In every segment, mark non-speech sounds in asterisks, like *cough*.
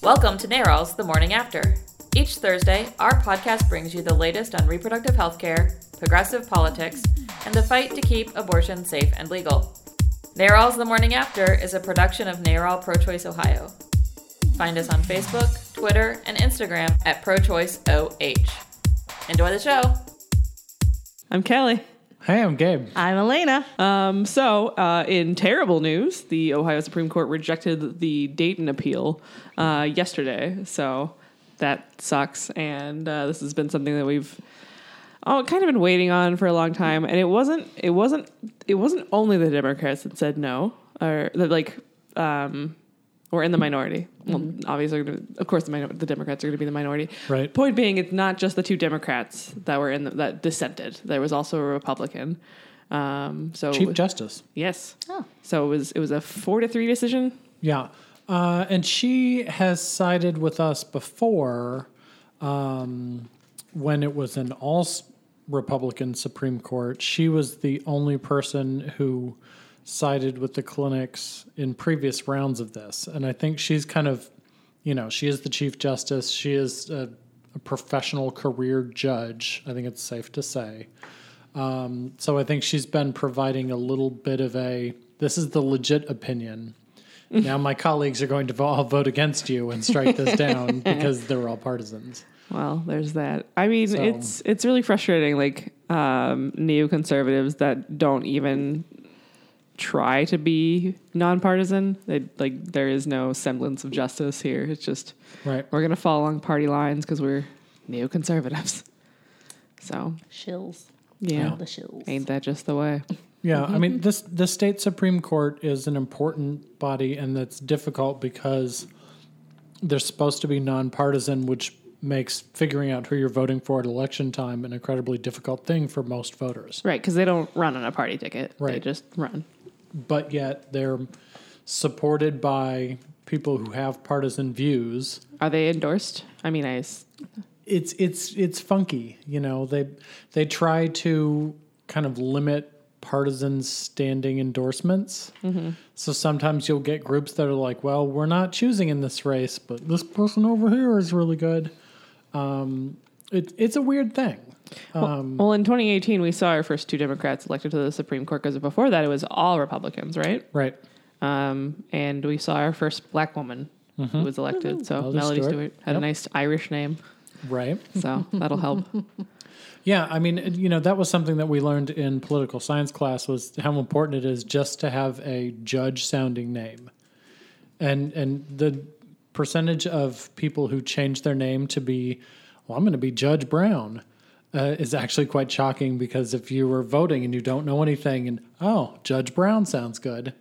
Welcome to NARAL's The Morning After. Each Thursday, our podcast brings you the latest on reproductive health care, progressive politics, and the fight to keep abortion safe and legal. NARAL's The Morning After is a production of NARAL Pro Choice Ohio. Find us on Facebook, Twitter, and Instagram at ProChoiceOH. Enjoy the show. I'm Kelly. Hey, I'm Gabe. I'm Elena. Um, so, uh, in terrible news, the Ohio Supreme Court rejected the Dayton appeal uh, yesterday. So that sucks, and uh, this has been something that we've oh kind of been waiting on for a long time. And it wasn't it wasn't it wasn't only the Democrats that said no, or that like um, were in the minority. Well, obviously, gonna- of course, the, minor- the Democrats are going to be the minority. Right. Point being, it's not just the two Democrats that were in the, that dissented. There was also a Republican. Um, so Chief Justice. yes. Oh. So it was it was a four to three decision. Yeah. Uh, and she has sided with us before um, when it was an all Republican Supreme Court. She was the only person who sided with the clinics in previous rounds of this. And I think she's kind of, you know, she is the Chief Justice. She is a, a professional career judge, I think it's safe to say. Um, so I think she's been providing a little bit of a this is the legit opinion. *laughs* now my colleagues are going to all vote against you and strike this *laughs* down because they're all partisans. Well, there's that. I mean, So- it's it's really frustrating. Like um, neoconservatives that don't even try to be nonpartisan. They like there is no semblance of justice here. It's just Right. we're gonna fall along party lines because we're neoconservatives. So Shills. yeah, All the shills. ain't that just the way? Yeah, I mean this the state supreme court is an important body and that's difficult because they're supposed to be nonpartisan, which makes figuring out who you're voting for at election time an incredibly difficult thing for most voters. Right, because they don't run on a party ticket. Right. They just run. But yet they're supported by people who have partisan views. Are they endorsed? I mean, I it's it's it's funky you know they they try to kind of limit partisan standing endorsements so sometimes you'll get groups that are like well we're not choosing in this race but this person over here is really good um it, it's a weird thing well, in 2018, we saw our first two Democrats elected to the Supreme Court because before that, it was all Republicans, right? right Um, and we saw our first black woman who was elected. So Melody Melody Stewart, Stewart. had a Yep. nice Irish name, right so *laughs* that'll help. Yeah, I mean, it- you know, that was something that we learned in political science class was how important it is just to have a judge sounding name. And and the percentage of people who change their name to be, well, I'm going to be Judge Brown, uh, is actually quite shocking because if you were voting and you don't know anything and oh, Judge Brown sounds good.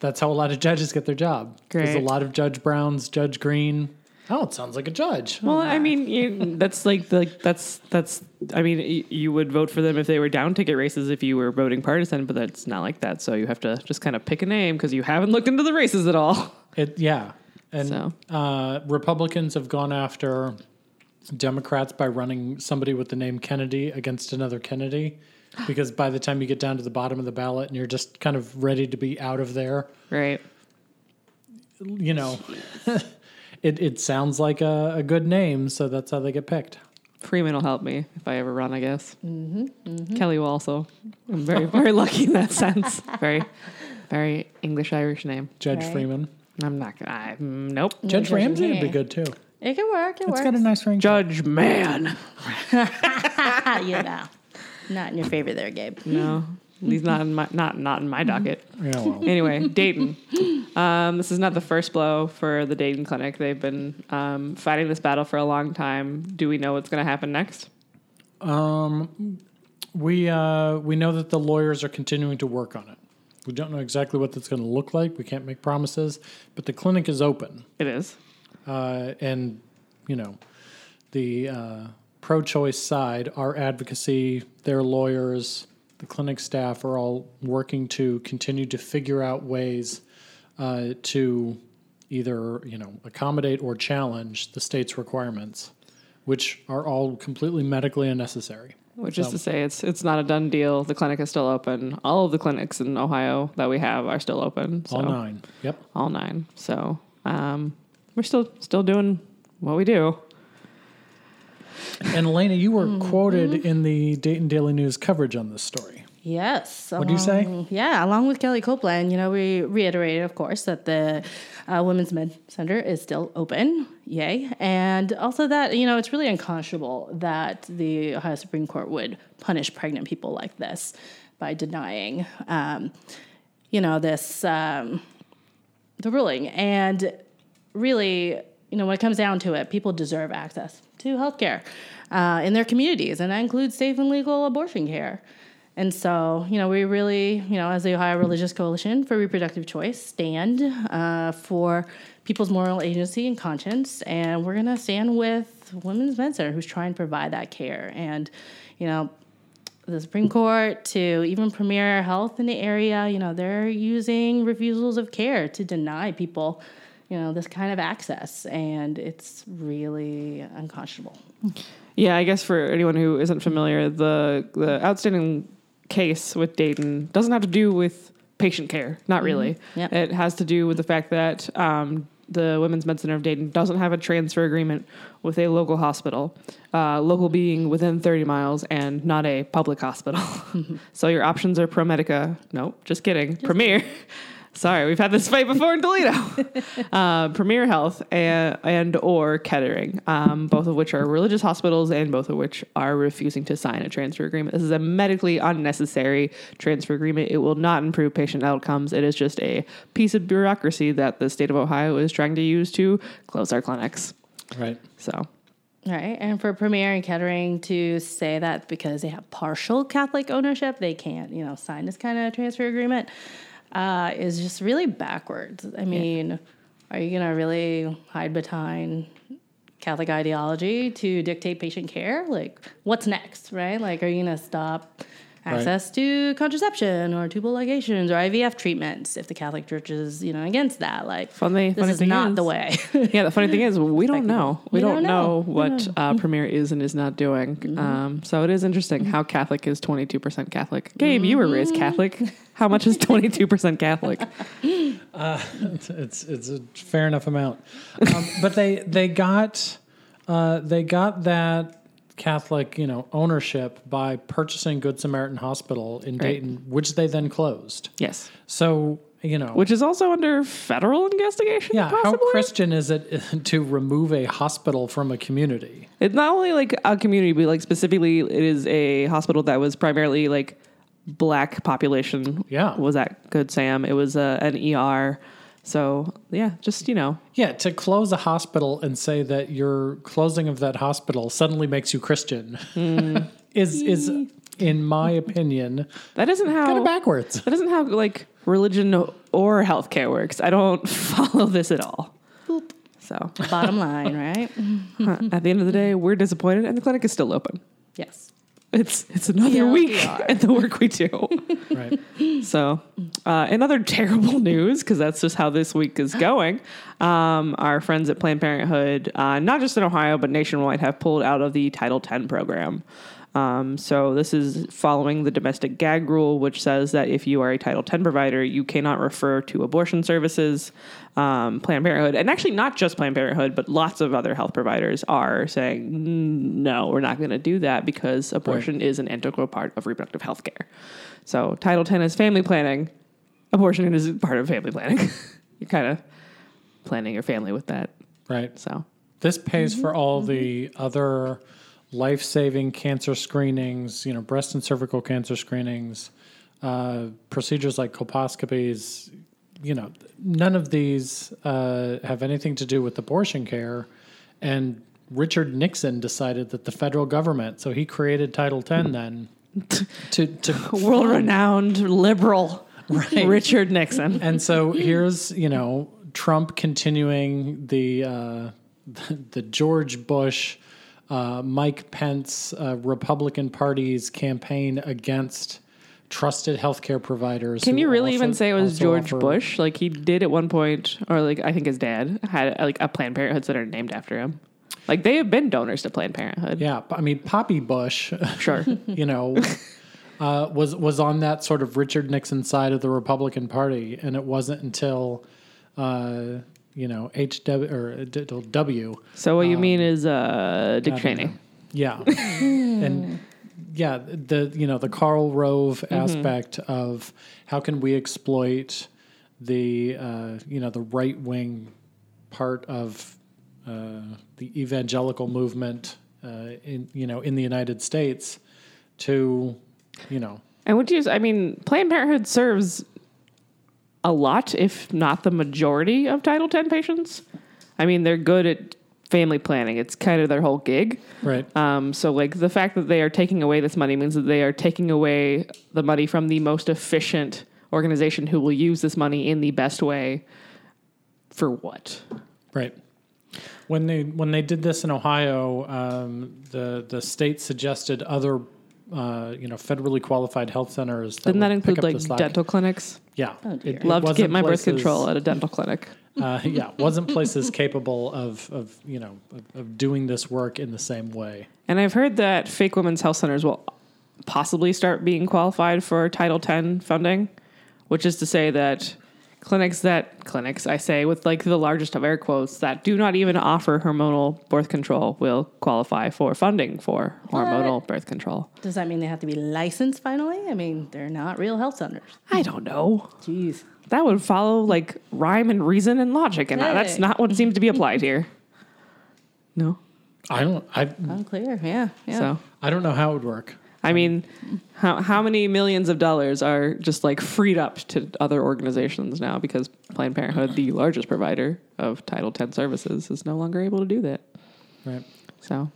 That's how a lot of judges get their job. There's a lot of Judge Browns, Judge Green. Oh, it sounds like a judge. Well, I mean, you, that's like like that's that's. I mean, you would vote for them if they were down ticket races if you were voting partisan, but that's not like that. So you have to just kind of pick a name because you haven't looked into the races at all. It yeah, and So. uh, Republicans have gone after Democrats by running somebody with the name Kennedy against another Kennedy, *gasps* because by the time you get down to the bottom of the ballot and you're just kind of ready to be out of there, Right. you know, *laughs* it it sounds like a, a good name, so that's how they get picked. Freeman will help me if I ever run, I guess. Mm-hmm, Kelly will also. I'm very, very lucky in that sense. Very, very English Irish name. Judge Right. Freeman, I'm not gonna. I, nope. Judge Judge Ramsey would be good too. It can work. It It's works. got a nice ring. Judge Man. *laughs* you know. Not in your favor there, Gabe. No, he's not in my not not in my docket. Yeah, well, Anyway, Dayton. Um, this is not the first blow for the Dayton Clinic. They've been um, fighting this battle for a long time. Do we know what's going to happen next? Um, we uh, we know that the lawyers are continuing to work on it. We don't know exactly what that's going to look like. We can't make promises, but the clinic is open. It is. Uh, and you know the uh, pro-choice side, our advocacy, their lawyers, the clinic staff are all working to continue to figure out ways uh, to either you know accommodate or challenge the state's requirements, which are all completely medically unnecessary. Which is to say, it's it's not a done deal. The clinic is still open. All of the clinics in Ohio that we have are still open. So All nine. Yep. all nine. So um, we're still still doing what we do. And Elena, you were Mm-hmm. quoted in the Dayton Daily News coverage on this story. Yes. What'd you say? Yeah, along with Kelly Copeland, you know, we reiterated, of course, that the uh, Women's Med Center is still open. Yay. And also that, you know, it's really unconscionable that the Ohio Supreme Court would punish pregnant people like this by denying, um, you know, this, um, the ruling. And really, you know, when it comes down to it, people deserve access to healthcare uh, in their communities, and that includes safe and legal abortion care. And so, you know, we really, you know, as the Ohio Religious Coalition for Reproductive Choice, stand uh, for people's moral agency and conscience, and we're to stand with Women's Med Center, who's trying to provide that care. And, you know, the Supreme Court to even Premier Health in the area, you know, they're using refusals of care to deny people, you know, this kind of access, and it's really unconscionable. Yeah, I guess for anyone who isn't familiar, the the outstanding case with Dayton doesn't have to do with patient care. Not really. Yep. It has to do with the fact that um, the Women's Med Center of Dayton doesn't have a transfer agreement with a local hospital. Uh, local being within 30 miles and not a public hospital. *laughs* so your options are ProMedica. Nope, just kidding. Premier. *laughs* Sorry, we've had this fight before in Toledo. *laughs* uh, Premier Health and, and or Kettering, um, both of which are religious hospitals and both of which are refusing to sign a transfer agreement. This is a medically unnecessary transfer agreement. It will not improve patient outcomes. It is just a piece of bureaucracy that the state of Ohio is trying to use to close our clinics. Right. So Right. And for Premier and Kettering to say that because they have partial Catholic ownership, they can't, you know, sign this kind of transfer agreement uh, is just really backwards. I mean, are you going to really hide behind Catholic ideology to dictate patient care? Like, what's next, right? Like, are you going to stop access to contraception or tubal ligations or IVF treatments if the Catholic Church is, you know, against that? Like, Funny- this funny is thing not is- the way. *laughs* yeah, the funny thing is we don't know. We, We don't, don't know, know. what uh, Premier is and is not doing. Um, so it is interesting how Catholic is twenty two percent Catholic. Gabe, you were raised Catholic. How much is twenty two percent Catholic? *laughs* It's it's a fair enough amount, um, but they they got uh, they got that Catholic you know ownership by purchasing Good Samaritan Hospital in Dayton, which they then closed. Yes, So you know, which is also under federal investigation. yeah, how? Christian is it *laughs* to remove a hospital from a community? It's not only like a community, but like specifically, it is a hospital that was primarily like black population. Yeah. was at Good Sam. It was uh, an ER. So yeah, just you know, Yeah, to close a hospital and say that your closing of that hospital suddenly makes you Christian mm. is is in my opinion that isn't how kind of backwards. That isn't how like religion or healthcare works. I don't *laughs* follow this at all. So Bottom line, right? huh, *laughs* at the end of the day, we're disappointed, and the clinic is still open. Yes. It's it's another Yeah, week we are. at the work we do. *laughs* Right. so, uh, in other terrible *laughs* news, because that's just how this week is going, um, our friends at Planned Parenthood, uh, not just in Ohio but nationwide, have pulled out of the Title X program. Um, so this is following the domestic gag rule, which says that if you are a Title X provider, you cannot refer to abortion services. Um, Planned Parenthood, and actually not just Planned Parenthood, but lots of other health providers are saying, "Mm, no, we're not going to do that because abortion is an integral part of reproductive health care. So Title X is family planning. Abortion is part of family planning. *laughs* You're kind of planning your family with that. Right. So This pays for all the other life saving cancer screenings, you know, breast and cervical cancer screenings, uh, procedures like colposcopies. You know, none of these uh, have anything to do with abortion care. And Richard Nixon decided that the federal government, so he created Title X then *laughs* to, to world renowned liberal Right. Richard Nixon. and so here's you know Trump continuing the uh, the, *laughs* the George Bush, uh, Mike Pence uh, Republican Party's campaign against trusted healthcare providers. Can you really also- even say it was George offer- Bush? Like he did at one point, or like I think his dad had like a Planned Parenthood center named after him. Like they have been donors to Planned Parenthood. Yeah, I mean Poppy Bush, Sure. *laughs* you know. Uh, was was on that sort of Richard Nixon side of the Republican Party, and it wasn't until uh, you know, HW or uh, W. So what you mean is uh, Dick Cheney? Yeah. *laughs* and yeah, the you know, the Karl Rove aspect of how can we exploit the uh, you know, the right wing part of uh, the evangelical movement uh, in you know, in the United States to, you know, And would you? I mean, Planned Parenthood serves a lot, if not the majority, of Title X patients. I mean, they're good at family planning. It's kind of their whole gig. right. Um, so, like the fact that they are taking away this money means that they are taking away the money from the most efficient organization who will use this money in the best way. For what? Right. When they when they did this in Ohio, um, the the state suggested other, uh, you know, federally qualified health centers. That Didn't that include like dental clinics? Yeah, Oh, dear. it, it Love to get wasn't my birth control at a dental clinic. Uh, yeah, wasn't places *laughs* capable of of you know of, of doing this work in the same way. And I've heard that fake women's health centers will possibly start being qualified for Title X funding, which is to say that clinics that clinics I say with like the largest of air quotes that do not even offer hormonal birth control will qualify for funding for hormonal birth control. Does that mean they have to be licensed finally? I mean, they're not real health centers. I don't know. Jeez. That would follow like rhyme and reason and logic, and that's not what seems to be applied here. No. I don't I Unclear. Yeah. Yeah. So I don't know how it would work. I mean, how how many millions of dollars are just like freed up to other organizations now because Planned Parenthood, the largest provider of Title X services, is no longer able to do that. Right. So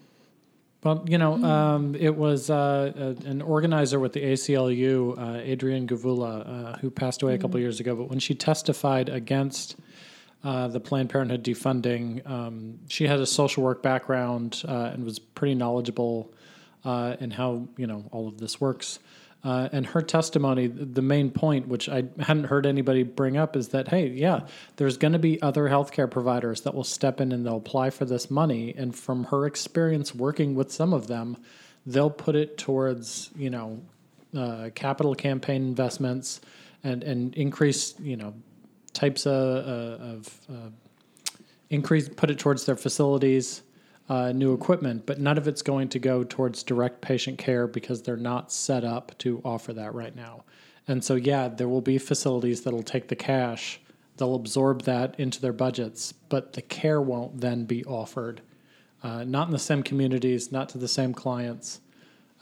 Well, you know, um, it was uh, a, an organizer with the ACLU, uh, Adrienne Gavula, uh, who passed away a couple years ago. But when she testified against uh, the Planned Parenthood defunding, um, she had a social work background uh, and was pretty knowledgeable uh, in how you know all of this works. Uh, and her testimony, the main point, which I hadn't heard anybody bring up, is that hey, yeah, there's going to be other healthcare providers that will step in and they'll apply for this money. And from her experience working with some of them, they'll put it towards you know uh, capital campaign investments and and increase you know types of, uh, of uh, increase put it towards their facilities uh, new equipment but none of it's going to go towards direct patient care because they're not set up to offer that right now. And so yeah there will be facilities that'll take the cash. They'll absorb that into their budgets but the care won't then be offered uh, not in the same communities not to the same clients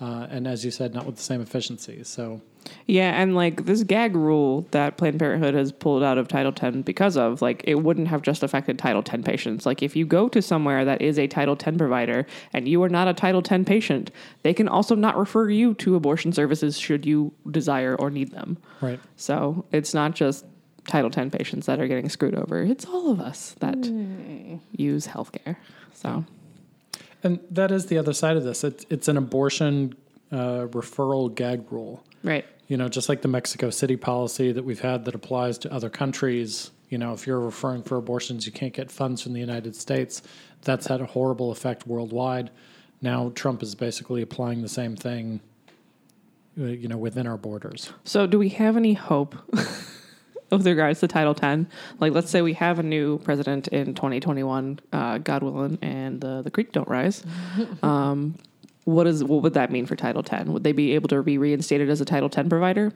uh, and as you said not with the same efficiency. So yeah, and like this gag rule that Planned Parenthood has pulled out of Title X because of like it wouldn't have just affected Title X patients. Like if you go to somewhere that is a Title X provider and you are not a Title X patient, they can also not refer you to abortion services should you desire or need them. right So it's not just Title X patients that are getting screwed over. It's all of us that use healthcare. So And that is the other side of this. It's it's an abortion uh, referral gag rule. Right. You know, just like the Mexico City policy that we've had that applies to other countries. You know, if you're referring for abortions, you can't get funds from the United States. That's had a horrible effect worldwide. Now Trump is basically applying the same thing. uh, You know, within our borders. So do we have any hope *laughs* with regards to Title X? Like, let's say we have a new president in 2021, uh, God willing, and the the creek don't rise. *laughs* Um, what is what would that mean for Title X? Would they be able to be reinstated as a Title X provider?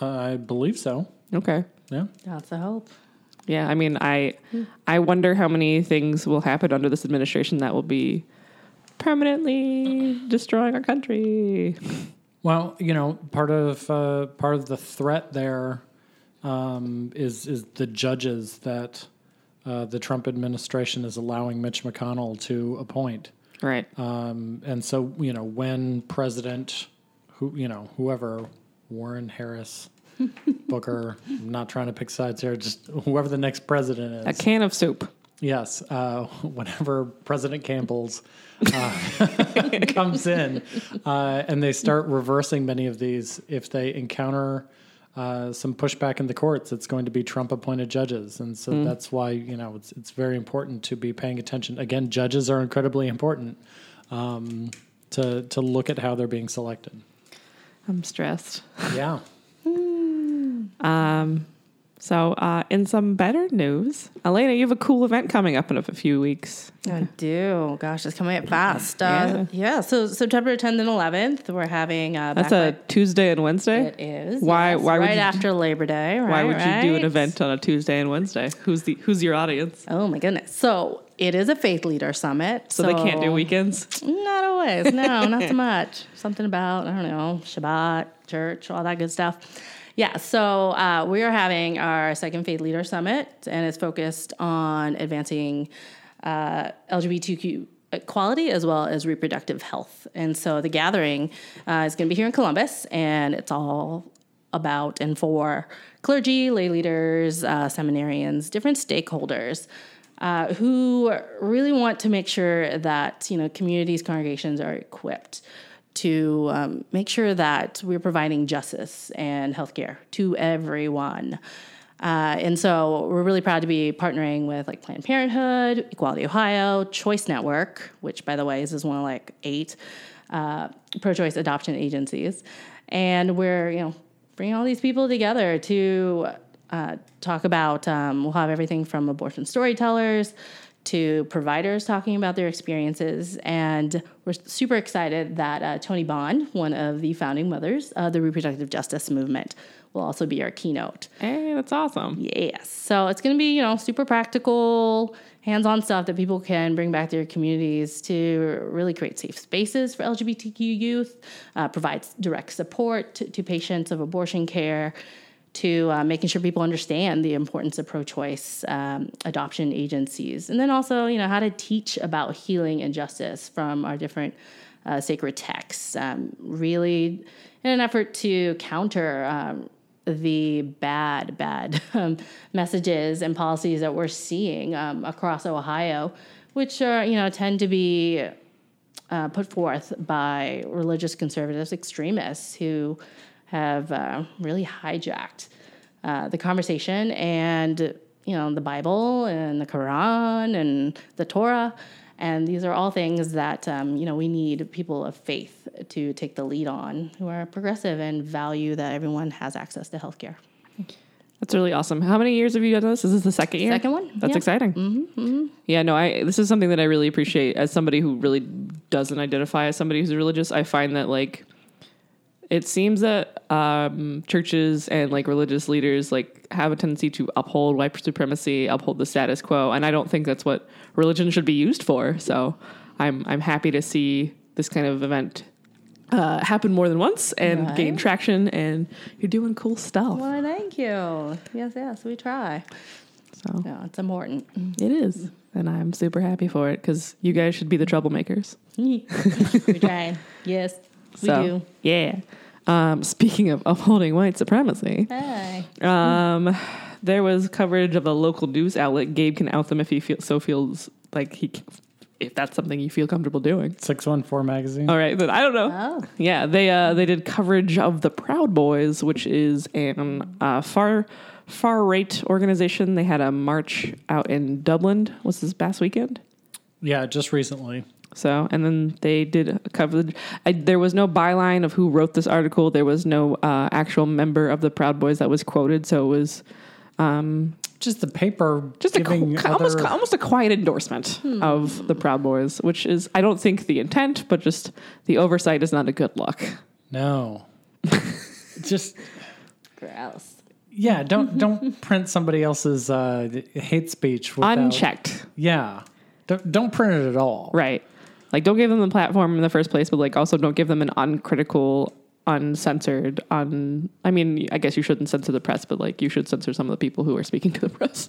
I believe so. Okay. Yeah. That's a hope. Yeah, I mean, I I wonder how many things will happen under this administration that will be permanently destroying our country. Well, you know, part of uh, part of the threat there um, is is the judges that uh, the Trump administration is allowing Mitch McConnell to appoint, Right. um, and so you know when President, who you know whoever Warren Harris, *laughs* Booker, I'm not trying to pick sides here, just whoever the next president is. A can of soup. Yes, uh, *laughs* whenever President Campbell's *laughs* uh, comes in, uh, and they start reversing many of these, if they encounter uh, some pushback in the courts, it's going to be Trump-appointed judges, and so that's why you know it's it's very important to be paying attention. Again, judges are incredibly important um, to to look at how they're being selected. I'm stressed. Yeah, *laughs* So, uh, in some better news, Elena, you have a cool event coming up in a few weeks. I do. Gosh, it's coming up fast. Uh, yeah. So September 10th and 11th, we're having. Uh, That's a Tuesday and Wednesday. It is. Why- yes, why would right you- after Labor Day? Right, Why would you do an event on a Tuesday and Wednesday? Who's the Who's your audience? Oh my goodness! So it is a faith leader summit. So, they can't do weekends. Not always. No, not so *laughs* much. Something about I don't know Shabbat, church, all that good stuff. Yeah. So uh, we are having our second faith leader summit, and it's focused on advancing uh, LGBTQ equality as well as reproductive health. And so the gathering uh, is going to be here in Columbus, and it's all about and for clergy, lay leaders, uh, seminarians, different stakeholders uh, who really want to make sure that you know communities, congregations are equipped to um, make sure that we're providing justice and healthcare to everyone. Uh, and so we're really proud to be partnering with like Planned Parenthood, Equality Ohio, Choice Network, which by the way is, one of like eight uh, pro-choice adoption agencies, and we're you know bringing all these people together to uh, talk about. Um, we'll have everything from abortion storytellers to providers talking about their experiences, and we're super excited that uh, Toni Bond, one of the founding mothers of the reproductive justice movement, will also be our keynote. Hey, that's awesome. Yes. So it's going to be, you know, super practical, hands on stuff that people can bring back to their communities to really create safe spaces for LGBTQ youth, uh, provides direct support to, to patients of abortion care, to uh, making sure people understand the importance of pro choice um, adoption agencies. And then also, you know, how to teach about healing and justice from our different uh, sacred texts, um, really in an effort to counter. Um, the bad, bad um, messages and policies that we're seeing um, across Ohio, which are you know tend to be uh, put forth by religious conservatives, extremists who have uh, really hijacked uh, the conversation and you know the Bible and the Quran and the Torah. And these are all things that um, you know we need people of faith to take the lead on, who are progressive and value that everyone has access to healthcare. That's really awesome. How many years have you done this? Is this the second year? Second one, That's yeah. exciting. Mm-hmm, Yeah, no, I. This is something that I really appreciate as somebody who really doesn't identify as somebody who's religious. I find that like it seems that um, churches and like religious leaders like have a tendency to uphold white supremacy, uphold the status quo, and I don't think that's what religion should be used for. So I'm I'm happy to see this kind of event uh, happen more than once and Right. gain traction, and you're doing cool stuff. Well, thank you. Yes, yes, we try. So Yeah, it's important. it is, and I'm super happy for it because you guys should be the troublemakers. *laughs* we try. Yes, we So, do. Yeah. Um, *laughs* speaking of upholding white supremacy, Hey. um, there was coverage of a local news outlet. Gabe can out them if he feel, so feels like he, c- if that's something you feel comfortable doing. 614 magazine. All right, then I don't know. Oh. Yeah, they uh, they did coverage of the Proud Boys, which is an uh, far far right organization. They had a march out in Dublin. Was this past weekend? Yeah, just recently. So, and then they did a coverage. I, there was no byline of who wrote this article. There was no uh, actual member of the Proud Boys that was quoted. So it was Just the paper just a giving qu- almost almost a quiet endorsement Hmm. of the Proud Boys, which is I don't think the intent, but just the oversight is not a good look. No. *laughs* just Gross. yeah, don't *laughs* don't print somebody else's uh, hate speech without, Unchecked, Yeah. Don't don't print it at all. right? Like, don't give them the platform in the first place, but like also don't give them an uncritical, uncensored, un. I mean, I guess you shouldn't censor the press, but like you should censor some of the people who are speaking to the press.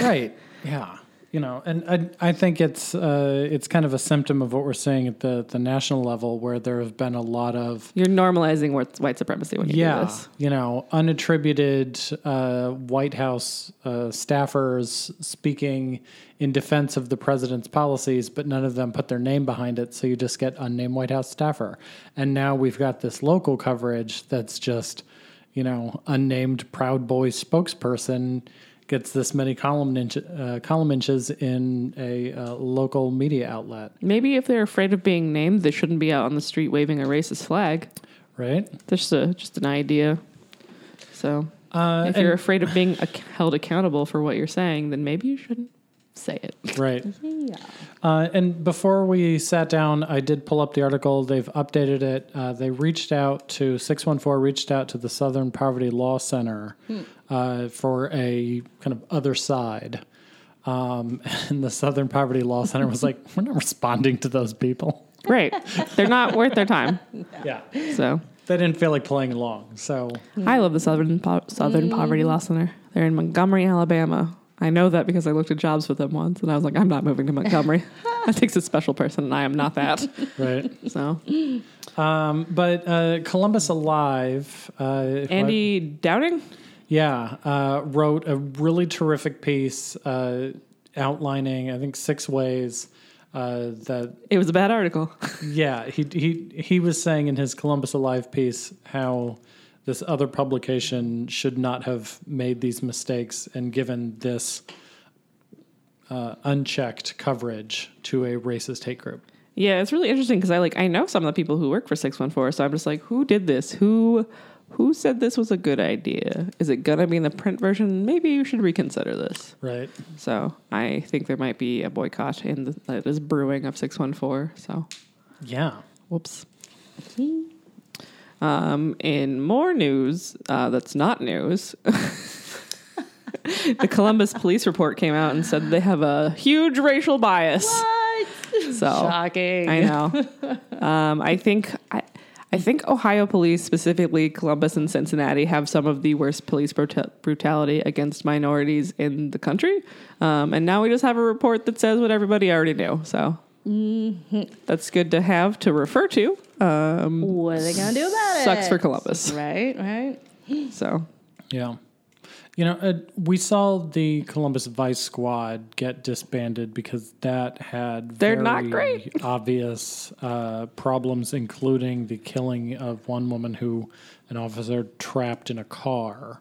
Right. Yeah. You know, and I, I think it's uh, it's kind of a symptom of what we're seeing at the, the national level, where there have been a lot of You're normalizing white supremacy when you do yeah, this. you know, unattributed uh, White House uh, staffers speaking in defense of the president's policies, but none of them put their name behind it. So you just get unnamed White House staffer. And now we've got this local coverage that's just, you know, unnamed Proud Boys spokesperson gets this many column inch, uh, column inches in a uh, local media outlet, Maybe if they're afraid of being named, they shouldn't be out on the street waving a racist flag. right? Just a just an idea. So Uh, if you're afraid of being ac- held accountable for what you're saying, then maybe you shouldn't say it. Right. *laughs* Yeah. Uh, and before we sat down, I did pull up the article. They've updated it. Uh, they reached out to 614, reached out to the Southern Poverty Law Center uh, for a kind of other side. Um, *laughs* and the Southern Poverty Law Center was like, we're not responding to those people. *laughs* Right. They're not worth their time. Yeah. So They didn't feel like playing along. So, I love the Southern po- Southern Poverty Law Center. They're in Montgomery, Alabama. I know that because I looked at jobs with them once, and I was like, I'm not moving to Montgomery. *laughs* that takes a special person, and I am not that. right. *laughs* So Um, but uh, Columbus Alive. Uh, if I- Andy Downing. Yeah, uh, wrote a really terrific piece uh, outlining, I think, six ways uh, that. It was a bad article. Yeah, he he he was saying in his Columbus Alive piece how this other publication should not have made these mistakes and given this uh, unchecked coverage to a racist hate group. Yeah, it's really interesting because I like I know some of the people who work for six one four, so I'm just like, who did this? Who who said this was a good idea? Is it gonna be in the print version? Maybe you should reconsider this. Right. So I think there might be a boycott in the, that is brewing of six one four. So Yeah. whoops. Um, in more news, uh, that's not news. *laughs* the Columbus police report came out and said they have a huge racial bias. What? *laughs* So Shocking. I know. um, I think I, I think Ohio police, specifically Columbus and Cincinnati, have some of the worst police bruta- brutality against minorities in the country. Um, and now we just have a report that says what everybody already knew. So that's good to have to refer to. Um, What are they gonna do about it? sucks for Columbus. Right. Right. *gasps* So Yeah. You know, uh, we saw the Columbus Vice Squad get disbanded because that had They're very not great. *laughs* obvious uh, problems, including the killing of one woman who an officer trapped in a car.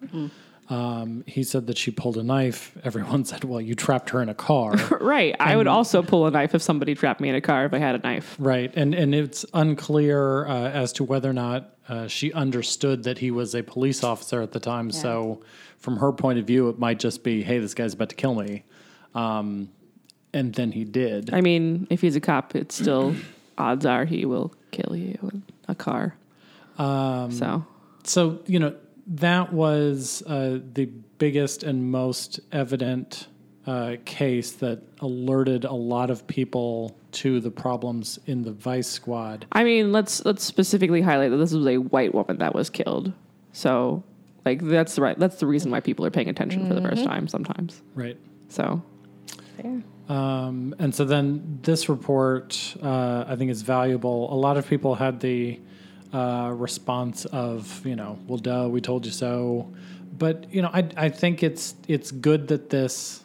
Um, he said that she pulled a knife. Everyone *laughs* said, "Well, you trapped her in a car." *laughs* right, I would also pull a knife if somebody trapped me in a car if I had a knife. Right, and and it's unclear uh, as to whether or not uh, she understood that he was a police officer at the time. So, from her point of view, it might just be, "Hey, this guy's about to kill me," um, and then he did. I mean, if he's a cop, it's still *clears throat* odds are he will kill you in a car. Um, so So you know that was uh, the biggest and most evident uh, case that alerted a lot of people to the problems in the Vice Squad. I mean, let's let's specifically highlight that this was a white woman that was killed. So, like, that's the right. That's the reason why people are paying attention for the first time sometimes. Right. So, Fair. Um, and so then this report, uh, I think, is valuable. A lot of people had the uh, response of, you know, well, duh, we told you so. But you know, I I think it's it's good that this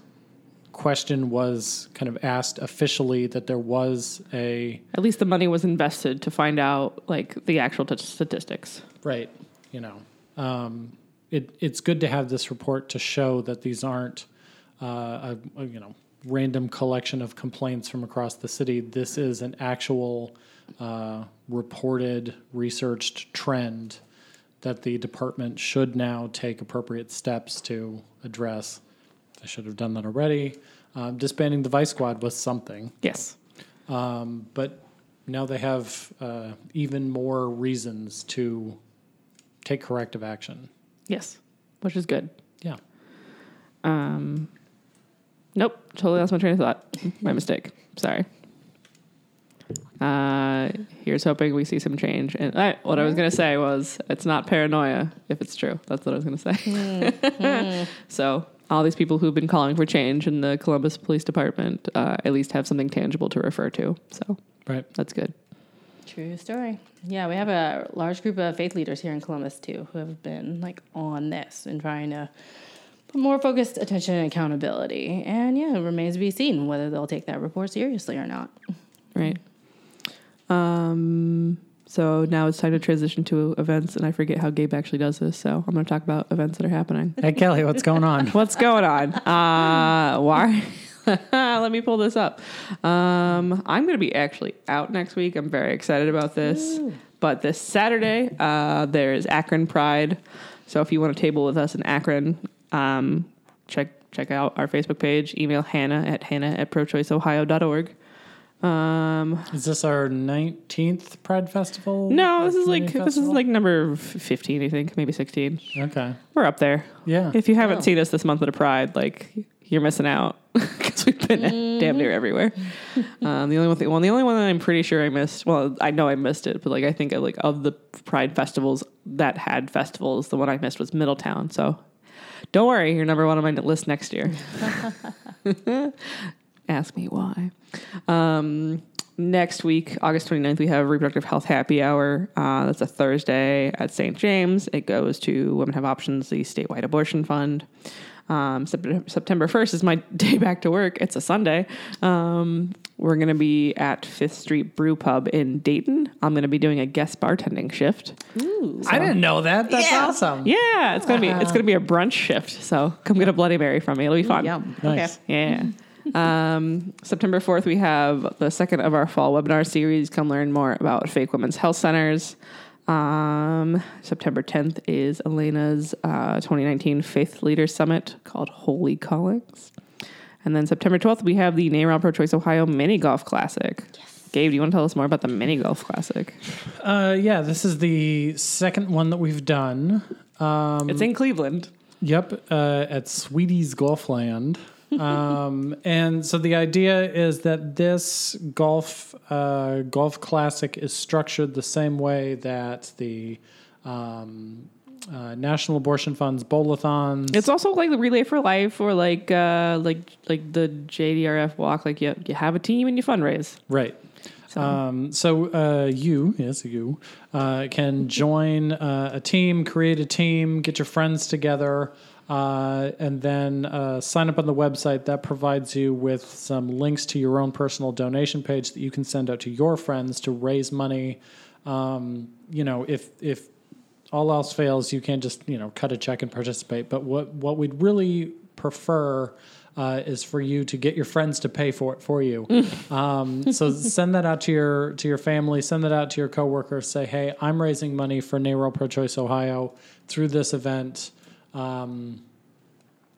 question was kind of asked officially that there was a at least the money was invested to find out like the actual t- statistics. right, you know, um, it it's good to have this report to show that these aren't uh, a, a, you know random collection of complaints from across the city. This is an actual uh, reported, researched trend that the department should now take appropriate steps to address. I should have done that already. Um, disbanding the Vice Squad was something, Yes. um, but now they have uh, even more reasons to take corrective action. Yes. Which is good. Yeah. Um, nope, totally lost my train of thought. my mistake. Sorry. Uh, here's hoping we see some change. And I, what I was going to say was, it's not paranoia if it's true. That's what I was going to say. *laughs* so all these people who've been calling for change in the Columbus Police Department uh, at least have something tangible to refer to. So Right. that's good. True story. Yeah, we have a large group of faith leaders here in Columbus too, who have been like on this and trying to put more focused attention and accountability. And yeah, it remains to be seen whether they'll take that report seriously or not. Right. Um, so now it's time to transition to events, and I forget how Gabe actually does this. So I'm going to talk about events that are happening. Hey, Kelly, what's going on? *laughs* What's going on? Uh, why? *laughs* Let me pull this up. Um, I'm going to be actually out next week. I'm very excited about this. But this Saturday, uh, there's Akron Pride. So if you want to table with us in Akron, um, check check out our Facebook page. Email Hannah at hannah at prochoiceohio.org. Um, Is this our 19th Pride Festival? no, this is like Community this is like number fifteen, I think, maybe sixteen. Okay. We're up there. Yeah. If you haven't seen us this month at a Pride, like you're missing out *laughs* because we've been damn near everywhere. Um, the only one thing, well, the only one that I'm pretty sure I missed. Well, I know I missed it, but like I think of, like of the Pride festivals that had festivals, the one I missed was Middletown. So don't worry, you're number one on my list next year. *laughs* *laughs* Ask me why. Um, next week, August 29th, we have Reproductive Health Happy Hour. Uh, that's a Thursday at St. James. It goes to Women Have Options, the statewide abortion fund. Um, September 1st is my *laughs* day back to work. It's a Sunday. Um, we're going to be at Fifth Street Brew Pub in Dayton. I'm going to be doing a guest bartending shift. I didn't know that. That's Yeah. awesome. Yeah, it's gonna be it's gonna be a brunch shift. So come get a Bloody Mary from me. It'll be fun. Yum. Nice. Yeah. Um, September 4th, we have the second of our fall webinar series. Come learn more about fake women's health centers. Um, September 10th is Elena's uh, 2019 Faith Leader Summit called Holy Callings. And then September 12th, we have the NARAL Pro Choice Ohio Mini Golf Classic. Gabe, do you want to tell us more about the Mini Golf Classic? Uh, yeah, this is the second one that we've done. Um, it's in Cleveland. Yep, uh, at Sweetie's Golfland. Um, and so the idea is that this golf uh, golf classic is structured the same way that the um, uh, National Abortion Fund's bowlathons. It's also like the Relay for Life or like uh, like like the JDRF walk. Like you, you have a team and you fundraise. right. Um, so uh, you, yes, you uh, can join uh, a team, create a team, get your friends together, uh, and then uh, sign up on the website. That provides you with some links to your own personal donation page that you can send out to your friends to raise money. Um, you know, if if all else fails, you can't just you know cut a check and participate. But what what we'd really prefer uh, is for you to get your friends to pay for it for you. *laughs* um, so send that out to your to your family. Send that out to your coworkers. Say, hey, I'm raising money for NARAL Pro Choice Ohio through this event. Um,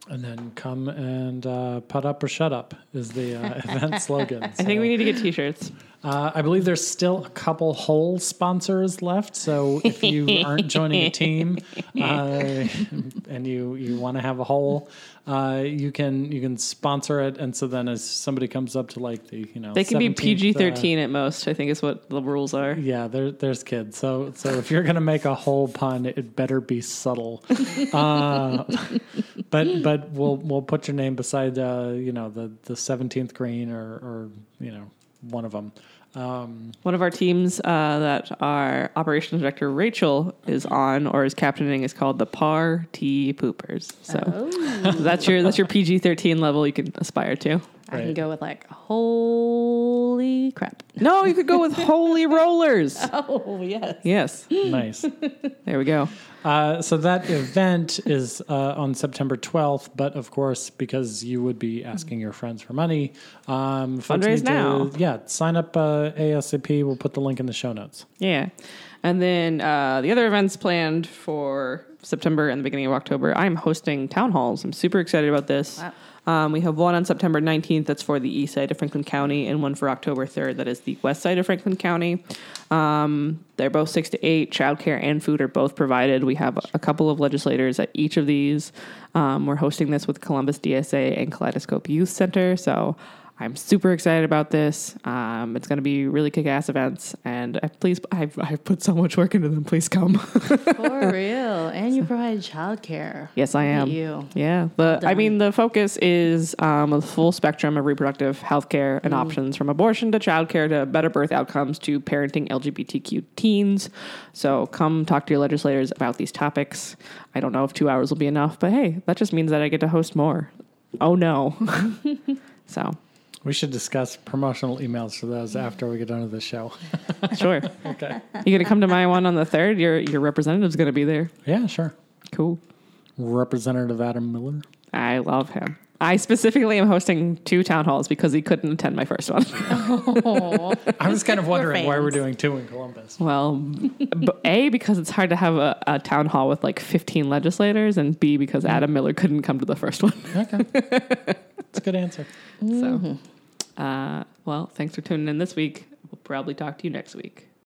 and then come and uh, put up or shut up is the uh, *laughs* event slogan. I think we need to get T-shirts. Uh, I believe there's still a couple hole sponsors left. So if you *laughs* aren't joining a team uh, and you, you want to have a hole, uh, you can you can sponsor it. And so then as somebody comes up to like the you know They can be 17th, PG uh, thirteen at most. I think is what the rules are. yeah, there, there's kids. So so if you're gonna make a hole pun, it better be subtle. *laughs* uh, but but we'll we'll put your name beside uh, you know the the 17th green or or you know one of them. Um, One of our teams uh, that our operations director Rachel is on or is captaining is called the Par T Poopers. So that's your that's your PG thirteen level you can aspire to. I can go with like, holy crap. No, you could go with *laughs* Holy Rollers. Oh, yes. Yes, nice. there we go. Uh, so that event is uh, on September 12th, but of course, because you would be asking your friends for money, um, folks Fundraise need to- now. yeah, sign up uh, ASAP. We'll put the link in the show notes. Yeah. And then uh, the other events planned for September and the beginning of October, I'm hosting town halls. I'm super excited about this. Wow. Um, we have one on September 19th that's for the east side of Franklin County, and one for October 3rd that is the west side of Franklin County. Um, they're both six to eight. Childcare and food are both provided. We have a couple of legislators at each of these. Um, we're hosting this with Columbus DSA and Kaleidoscope Youth Center. So I'm super excited about this. Um, it's going to be really kick-ass events, and I, please, I've, I've put so much work into them. Please come. *laughs* For *laughs* real. And you provide childcare. yes, I am. You. Yeah, the I mean the focus is um, a full spectrum of reproductive health care and options from abortion to childcare to better birth outcomes to parenting LGBTQ teens. So come talk to your legislators about these topics. I don't know if two hours will be enough, but hey, that just means that I get to host more. Oh no. *laughs* so We should discuss promotional emails for those mm. after we get done with the show. *laughs* sure. *laughs* okay. You gonna come to my one on the third? Your your representative's gonna be there. Yeah, sure. Cool. Representative Adam Miller. I love him. I specifically am hosting two town halls because he couldn't attend my first one. *laughs* I was kind of wondering why we're doing two in Columbus. well, b- A, because it's hard to have a, a town hall with like 15 legislators, and B, because mm. Adam Miller couldn't come to the first one. Okay. That's a good answer. So, mm-hmm. Uh, well, thanks for tuning in this week. We'll probably talk to you next week.